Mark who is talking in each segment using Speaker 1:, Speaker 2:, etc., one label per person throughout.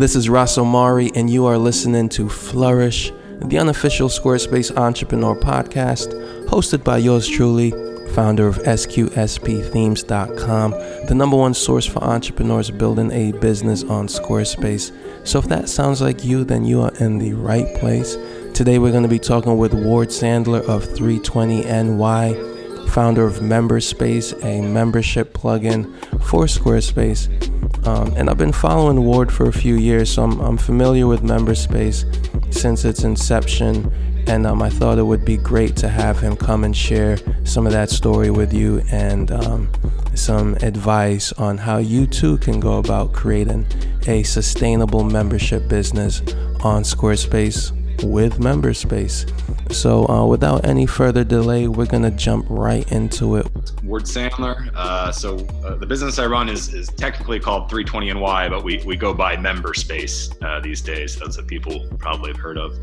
Speaker 1: This is Ras Omari, and you are listening to Flourish, the unofficial Squarespace entrepreneur podcast, hosted by yours truly, founder of SQSPthemes.com, the number one source for entrepreneurs building a business on Squarespace. So if that sounds like you, then you are in the right place. Today we're going to be talking with Ward Sandler of 320NY, founder of Memberspace, a membership plugin for Squarespace. Um, and I've been following Ward for a few years, so I'm, I'm familiar with Memberspace since its inception. And um, I thought it would be great to have him come and share some of that story with you and um, some advice on how you too can go about creating a sustainable membership business on Squarespace with Memberspace. So, uh, without any further delay, we're gonna jump right into it.
Speaker 2: Ward Sandler. Uh, so, uh, the business I run is, is technically called 320NY, but we, we go by Memberspace uh, these days. That's what people probably have heard of.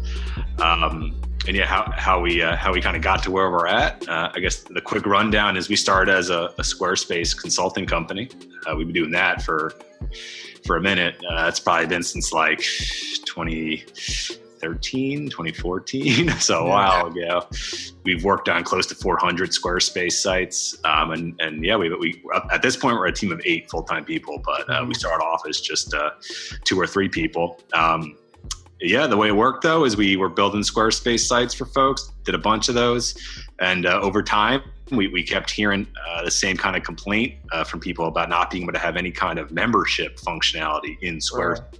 Speaker 2: Um, and yeah, how, how we uh, how we kind of got to where we're at. Uh, I guess the quick rundown is we started as a, a Squarespace consulting company. we've been doing that for for a minute. it's probably been since like 20 2013, 2014, so a while ago. We've worked on close to 400 Squarespace sites, um, and and yeah, we we at this point we're a team of eight full time people, but uh, we mm-hmm. started off as just uh, two or three people. Um, yeah, the way it worked though is we were building Squarespace sites for folks, did a bunch of those, and uh, over time we, we kept hearing uh, the same kind of complaint uh, from people about not being able to have any kind of membership functionality in Squarespace. Right.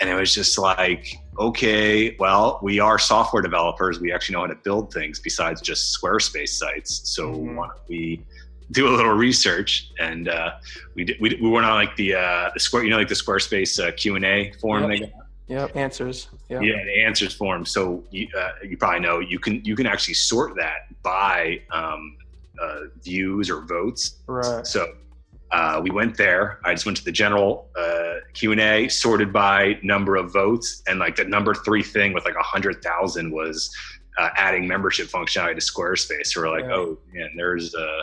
Speaker 2: And it was just like, okay, well, we are software developers. We actually know how to build things besides just Squarespace sites. So mm-hmm. why don't we do a little research? And uh, we, did, we, we went on like the uh, the square, you know, like the Squarespace uh, Q and A forum.
Speaker 1: Yep. Yep, answers.
Speaker 2: Yep. Yeah, the answers form. So you, uh, you probably know you can you can actually sort that by um, uh, views or votes.
Speaker 1: Right.
Speaker 2: So uh, we went there. I just went to the general uh, Q and A, sorted by number of votes, and like the number three thing with like a hundred thousand was uh, adding membership functionality to Squarespace. So we're like, yeah. oh man, there's uh,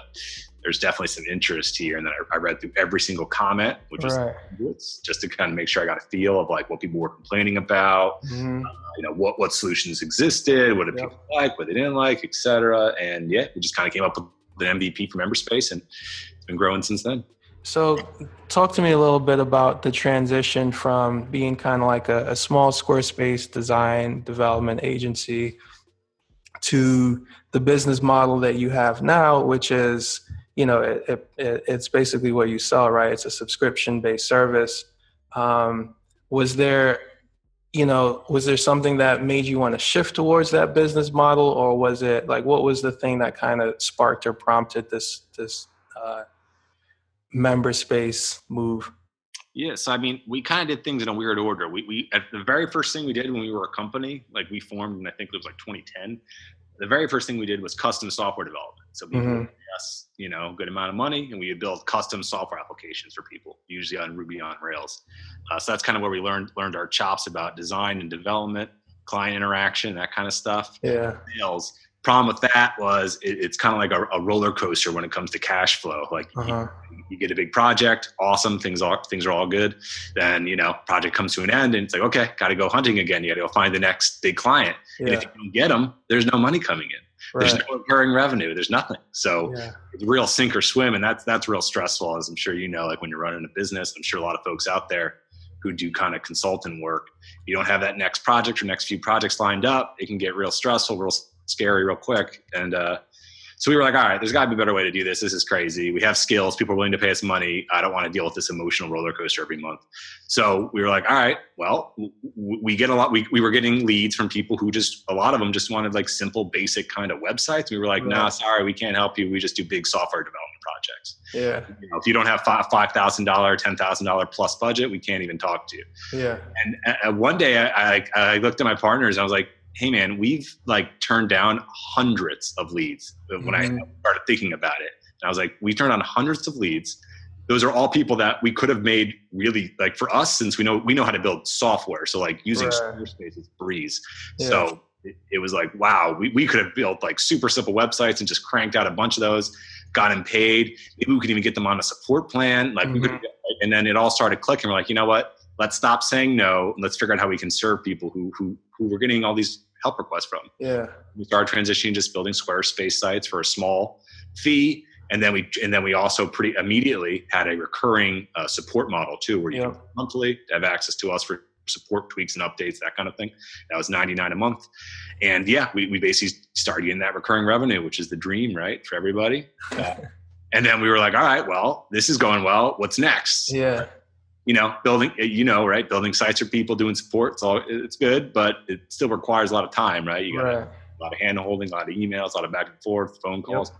Speaker 2: there's definitely some interest here. And then I, I read through every single comment, which right. was just to kind of make sure I got a feel of like what people were complaining about, mm-hmm. uh, you know, what what solutions existed, what did yep. people like, what they didn't like, etc. And yeah, we just kind of came up with an MVP for Memberspace, and it's been growing since then.
Speaker 1: So, talk to me a little bit about the transition from being kind of like a, a small Squarespace design development agency to the business model that you have now, which is, you know, it, it, it's basically what you sell, right? It's a subscription based service. Um, was there, you know, was there something that made you want to shift towards that business model, or was it like what was the thing that kind of sparked or prompted this this uh, Memberspace move?
Speaker 2: Yes, I mean, we kind of did things in a weird order. We, we at the very first thing we did when we were a company, like we formed, and I think it was like 2010. The very first thing we did was custom software development. So we mm-hmm. us, you know, good amount of money, and we would build custom software applications for people, usually on Ruby on Rails. Uh, so that's kind of where we learned learned our chops about design and development, client interaction, that kind of stuff.
Speaker 1: Yeah.
Speaker 2: Sales problem with that was it, it's kind of like a, a, roller coaster when it comes to cash flow. Like uh-huh. You, get a big project, awesome, things are things are all good. Then you know, project comes to an end, and it's like okay, got to go hunting again. You got to go find the next big client. Yeah. And if you don't get them, there's no money coming in. Right. There's no recurring revenue. There's nothing. So yeah. it's real sink or swim, and that's that's real stressful, as I'm sure you know. Like when you're running a business, I'm sure a lot of folks out there who do kind of consultant work. You don't have that next project or next few projects lined up. It can get real stressful, real scary real quick. And uh, so we were like, all right, there's got to be a better way to do this. This is crazy. We have skills. People are willing to pay us money. I don't want to deal with this emotional roller coaster every month. So we were like, all right, well, we get a lot. We, we were getting leads from people who just, a lot of them just wanted like simple, basic kind of websites. We were like, right. nah, sorry, we can't help you. We just do big software development projects.
Speaker 1: Yeah.
Speaker 2: You know, if you don't have five five thousand dollar, ten thousand dollar plus budget, we can't even talk to you.
Speaker 1: Yeah.
Speaker 2: And uh, one day I, I, I looked at my partners and I was like, hey man, we've like turned down hundreds of leads when mm-hmm. I started thinking about it. And I was like, we turned on hundreds of leads. Those are all people that we could have made really like for us since we know we know how to build software. So like using right. Squarespace is breeze. Yeah. So it, it, was like, wow, we, we could have built like super simple websites and just cranked out a bunch of those, got them paid. Maybe we could even get them on a support plan. Like mm-hmm. we could, and then it all started clicking. We're like, you know what? let's stop saying no. And let's figure out how we can serve people who who who we're getting all these help requests from.
Speaker 1: Yeah.
Speaker 2: We started transitioning just building Squarespace sites for a small fee. And then we and then we also pretty immediately had a recurring uh, support model too, where you
Speaker 1: Yep.
Speaker 2: can monthly have access to us for support tweaks and updates, that kind of thing. That was 99 a month. And yeah, we, we basically started getting that recurring revenue, which is the dream, right? For everybody. And then we were like, all right, well, this is going well. What's next?
Speaker 1: Yeah.
Speaker 2: You know, building, you know, right? Building sites for people, doing support. It's all, it's good, but it still requires a lot of time, right? You got
Speaker 1: Right.
Speaker 2: a lot of hand holding, a lot of emails, a lot of back and forth, phone calls.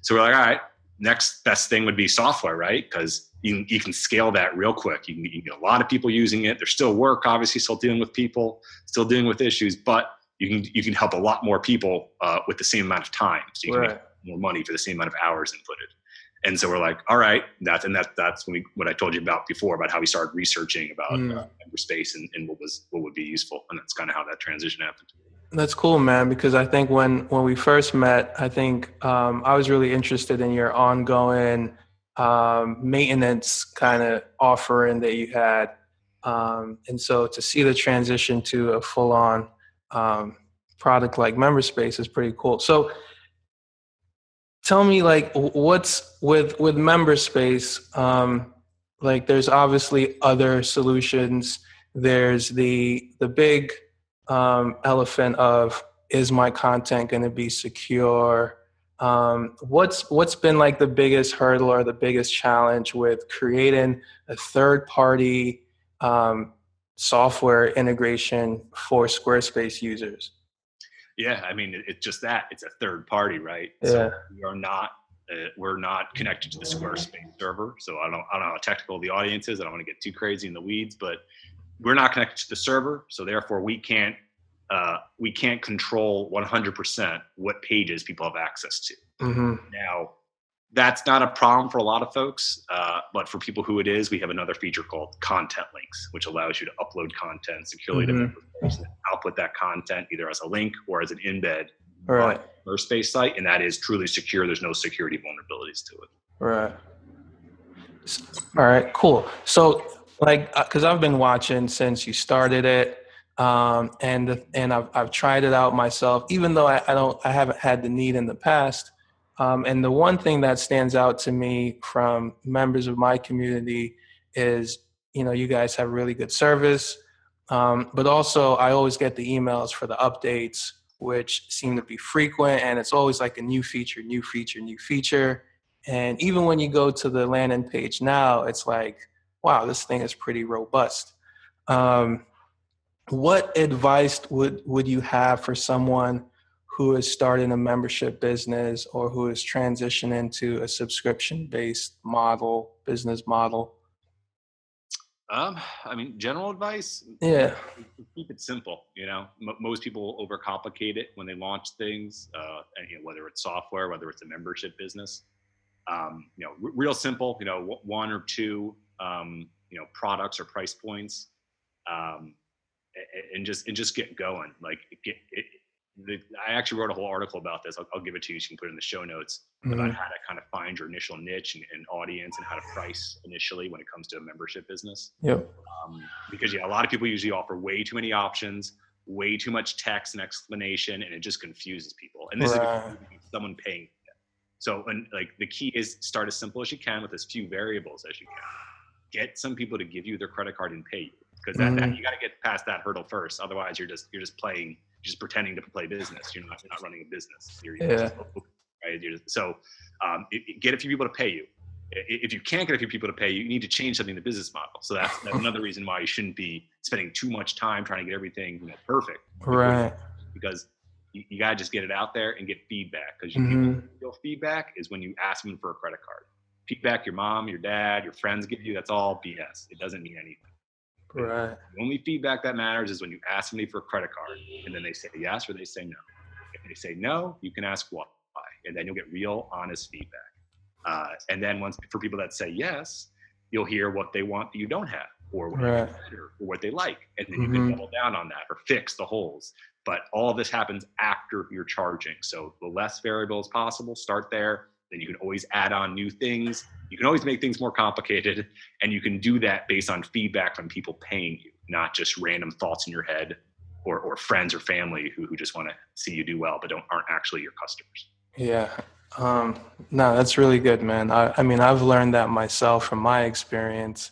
Speaker 2: So we're like, all right, next best thing would be software, right? Because you, can- you can scale that real quick. You can, you can get a lot of people using it. There's still work, obviously, still dealing with people, still dealing with issues, but you can you can help a lot more people uh, with the same amount of time. So you can make more money for the same amount of hours inputted. And so we're like, all right, that's and that that's when we, what I told you about before about how we started researching about
Speaker 1: Mm.
Speaker 2: uh, Memberspace and, and what was what would be useful, and that's kind of how that transition happened.
Speaker 1: That's cool, man. Because I think when when we first met, I think um, I was really interested in your ongoing um, maintenance kind of offering that you had, um, and so to see the transition to a full on um, product like MemberSpace is pretty cool. So, tell me, like, what's with with MemberSpace? Um, like, there's obviously other solutions. There's the the big um, elephant of is my content going to be secure um, what's what's been like the biggest hurdle or the biggest challenge with creating a third party um, software integration for squarespace users
Speaker 2: Yeah, I mean, it, it's just that it's a third party, right?
Speaker 1: Yeah.
Speaker 2: So we are not uh, we're not connected to the Squarespace server. So I don't I don't know how technical the audience is. I don't want to get too crazy in the weeds, but we're not connected to the server, so therefore we can't uh, we can't control 100% what pages people have access to.
Speaker 1: hmm
Speaker 2: Now, that's not a problem for a lot of folks, uh, but for people who it is, we have another feature called content links, which allows you to upload content securely
Speaker 1: Mhm.
Speaker 2: to MemberSpace and output that content either as a link or as an embed
Speaker 1: right
Speaker 2: on space site, and that is truly secure. There's no security vulnerabilities to it.
Speaker 1: Right. All right, cool. So, like, because I've been watching since you started it, um, and and I've I've tried it out myself, even though I, I don't I haven't had the need in the past. Um, and the one thing that stands out to me from members of my community is, you know, you guys have really good service, um, but also I always get the emails for the updates, which seem to be frequent, and it's always like a new feature, new feature, new feature. And even when you go to the landing page now, it's like, wow, this thing is pretty robust. Um, what advice would, would you have for someone who is starting a membership business or who is transitioning to a subscription based model, business model?
Speaker 2: Um, I mean, general advice:
Speaker 1: Yeah.
Speaker 2: keep it simple. You know, M- most people overcomplicate it when they launch things. Uh, and, you know, whether it's software, whether it's a membership business. Um, you know, r- real simple. You know, w- one or two, um, you know, products or price points, um, and just and just get going. Like, get, it, the, I actually wrote a whole article about this. I'll, I'll give it to you. So you can put it in the show notes about
Speaker 1: Mhm.
Speaker 2: how to kind of find your initial niche and, and audience and how to price initially when it comes to a membership business
Speaker 1: Yep.
Speaker 2: um, because yeah, a lot of people usually offer way too many options, way too much text and explanation, and it just confuses people. And this
Speaker 1: Right.
Speaker 2: is someone paying. So, and like the key is start as simple as you can with as few variables as you can. Get some people to give you their credit card and pay you because that, that
Speaker 1: Mhm.
Speaker 2: you got to get past that hurdle first. Otherwise, you're just you're just playing, just pretending to play business. You're not you're not running a business. You're, you're just- right? You're just- so um, it- it- get a few people to pay you. If you can't get a few people to pay you, you need to change something in the business model. So that's, that's another reason why you shouldn't be spending too much time trying to get everything you know, perfect.
Speaker 1: Right.
Speaker 2: Because you, you gotta just get it out there and get feedback. Because you
Speaker 1: Mhm.
Speaker 2: real feedback is when you ask them for a credit card. Feedback your mom, your dad, your friends give you. That's all BS. It doesn't mean anything.
Speaker 1: Right.
Speaker 2: The only feedback that matters is when you ask somebody for a credit card and then they say yes or they say no. If they say no, you can ask why, and then you'll get real, honest feedback. Uh, and then once for people that say yes, you'll hear what they want that you don't have, or what,
Speaker 1: Right.
Speaker 2: better, or what they like, and then you
Speaker 1: Mhm.
Speaker 2: can double down on that or fix the holes. But all of this happens after you're charging. So the less variables possible, start there. Then you can always add on new things. You can always make things more complicated, and you can do that based on feedback from people paying you, not just random thoughts in your head or, or friends or family who, who just want to see you do well but don't aren't actually your customers.
Speaker 1: Yeah. Um, no, that's really good, man. I, I mean, I've learned that myself from my experience.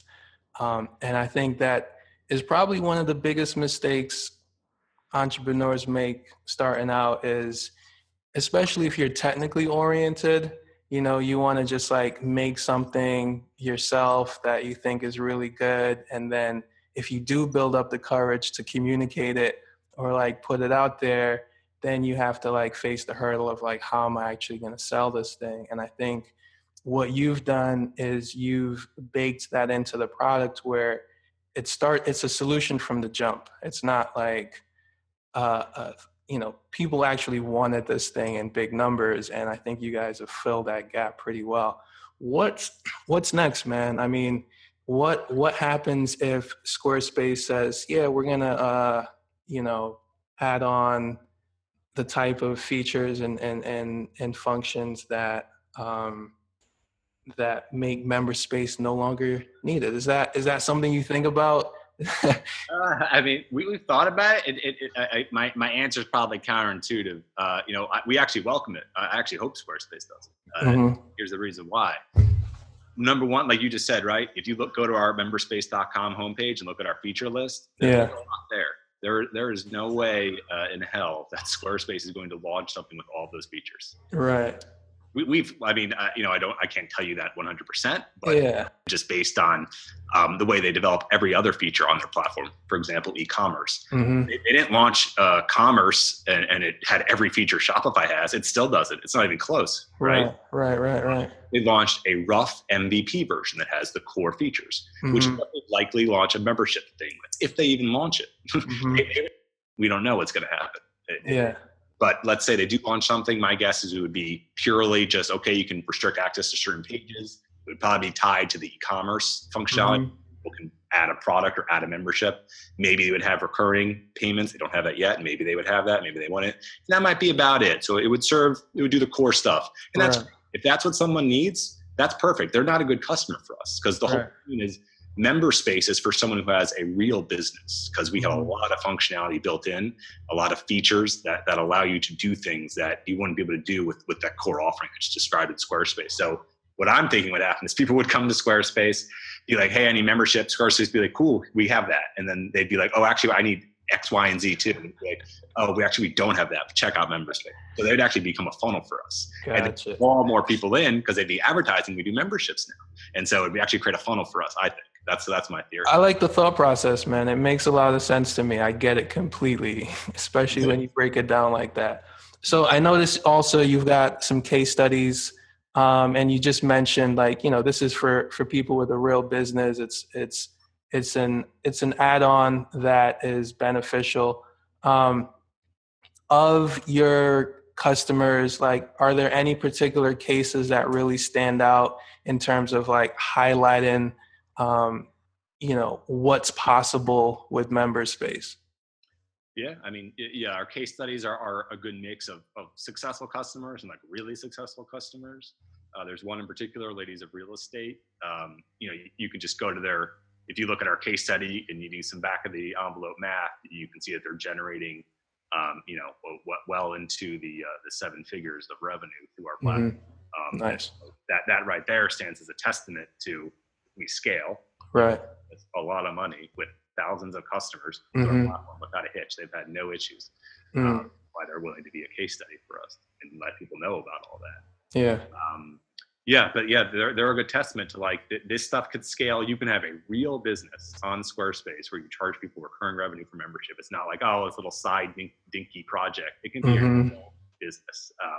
Speaker 1: Um, and I think that is probably one of the biggest mistakes entrepreneurs make starting out is especially if you're technically oriented you know you want to just like make something yourself that you think is really good and then if you do build up the courage to communicate it or like put it out there then you have to like face the hurdle of like how am i actually going to sell this thing? And i think what you've done is you've baked that into the product where it start it's a solution from the jump. It's not like uh, uh, you know people actually wanted this thing in big numbers and i think you guys have filled that gap pretty well. What's what's next man? I mean what what happens if squarespace says yeah we're gonna uh you know add on the type of features and and and, and functions that um that make Memberspace no longer needed is that is that something you think about
Speaker 2: uh, I mean, we, have thought about it. it, it, it I, my, my answer is probably counterintuitive. Uh, you know, I, we actually welcome it. I actually hope Squarespace does it. Uh, mm-hmm. Here's the reason why. Number one, like you just said, right? If you look, go to our memberspace.com homepage and look at our feature list,
Speaker 1: yeah,
Speaker 2: there. There, there is no way uh, in hell that Squarespace is going to launch something with all those features.
Speaker 1: Right
Speaker 2: we, have I mean, uh, you know, I don't, I can't tell you that 100%, but yeah. just based on um, the way they develop every other feature on their platform. For example, e-commerce. Mm-hmm. They, they, didn't launch uh, commerce and, and, it had every feature Shopify has. It still doesn't. It's not even close, right?
Speaker 1: Right, right, right. right.
Speaker 2: They launched a rough MVP version that has the core features, mm-hmm. which will likely launch a membership thing if they even launch it. Mm-hmm. we don't know what's going to happen.
Speaker 1: yeah.
Speaker 2: But let's say they do launch something, my guess is it would be purely just okay, you can restrict access to certain pages. It would probably be tied to the e-commerce functionality. Mm-hmm. People can add a product or add a membership. Maybe they would have recurring payments. They don't have that yet. Maybe they would have that. Maybe they want it. And that might be about it. So it would serve, it would do the core stuff. And that's right. if that's what someone needs, that's perfect. They're not a good customer for us because the right. whole thing is Memberspace is for someone who has a real business because we have a mm-hmm. lot of functionality built in a lot of features that, that allow you to do things that you wouldn't be able to do with, with that core offering that's described in squarespace so what i'm thinking would happen is people would come to squarespace be like hey i need membership squarespace be like cool we have that and then they'd be like oh actually i need X, Y, and Z too. And like, oh, we actually don't have that. Check out membership. So they'd actually become a funnel for us. Gotcha. And draw more people in because they'd be advertising. We do memberships now, and so it'd actually create a funnel for us. I think. That's that's my theory.
Speaker 1: I like the thought process, man. It makes a lot of sense to me. I get it completely, especially when you break it down like that. So I noticed also you've got some case studies, um, and you just mentioned like you know this is for for people with a real business. It's it's it's an it's an add-on that is beneficial. Um, of your customers, like are there any particular cases that really stand out in terms of like highlighting? Um, you know what's possible with Memberspace?
Speaker 2: Yeah i mean yeah our case studies are, are a good mix of, of successful customers and like really successful customers. Uh, there's one in particular ladies of real estate. Um, you know you, you, can just go to their if you look at our case study and you do some back of the envelope math you can see that they're generating um, you know well, well into the uh, the seven figures of revenue through our platform.
Speaker 1: Mm-hmm. um, nice.
Speaker 2: that that right there stands as a testament to we scale.
Speaker 1: Right.
Speaker 2: It's a lot of money with thousands of customers mm-hmm. without a hitch. They've had no issues. Mm. Um, why they're willing to be a case study for us and let people know about all that.
Speaker 1: Yeah.
Speaker 2: Um, yeah, but yeah, they're, they're a good testament to like th- this stuff could scale. You can have a real business on Squarespace where you charge people recurring revenue for membership. It's not like, oh, it's a little side dink- dinky project. It can be mm-hmm. a real business. Uh,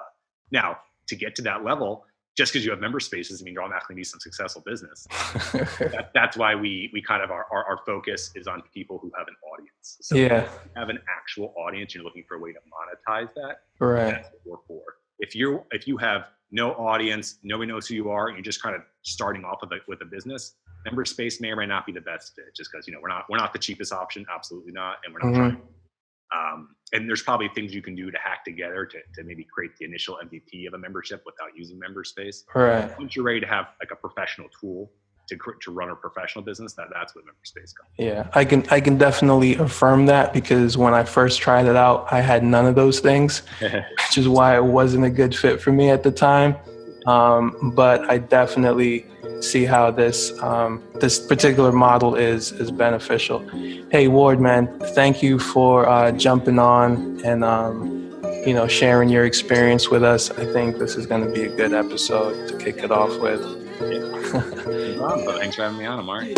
Speaker 2: now, to get to that level, just because you have Memberspaces doesn't mean you're automatically be some successful business. that, that's why we we kind of our, our, our, focus is on people who have an audience.
Speaker 1: So yeah,
Speaker 2: have an actual audience. You're looking for a way to monetize that.
Speaker 1: Right.
Speaker 2: That's what we're for. If you're if you have no audience, nobody knows who you are, and you're just kind of starting off with a, with a business, Memberspace may or may not be the best fit. Just because you know we're not we're not the cheapest option, absolutely not, and we're not mm-hmm. trying. Um, and there's probably things you can do to hack together to, to maybe create the initial MVP of a membership without using MemberSpace.
Speaker 1: Right.
Speaker 2: Once you're ready to have like a professional tool to to run a professional business, that that's what MemberSpace comes.
Speaker 1: Yeah, I can I can definitely affirm that because when I first tried it out, I had none of those things, which is why it wasn't a good fit for me at the time. Um, but I definitely see how this um, this particular model is is beneficial. Hey Ward, man, thank you for uh, jumping on and um, you know sharing your experience with us. I think this is going to be a good episode to kick it off with.
Speaker 2: Yeah. no Thanks for having me on, Amari.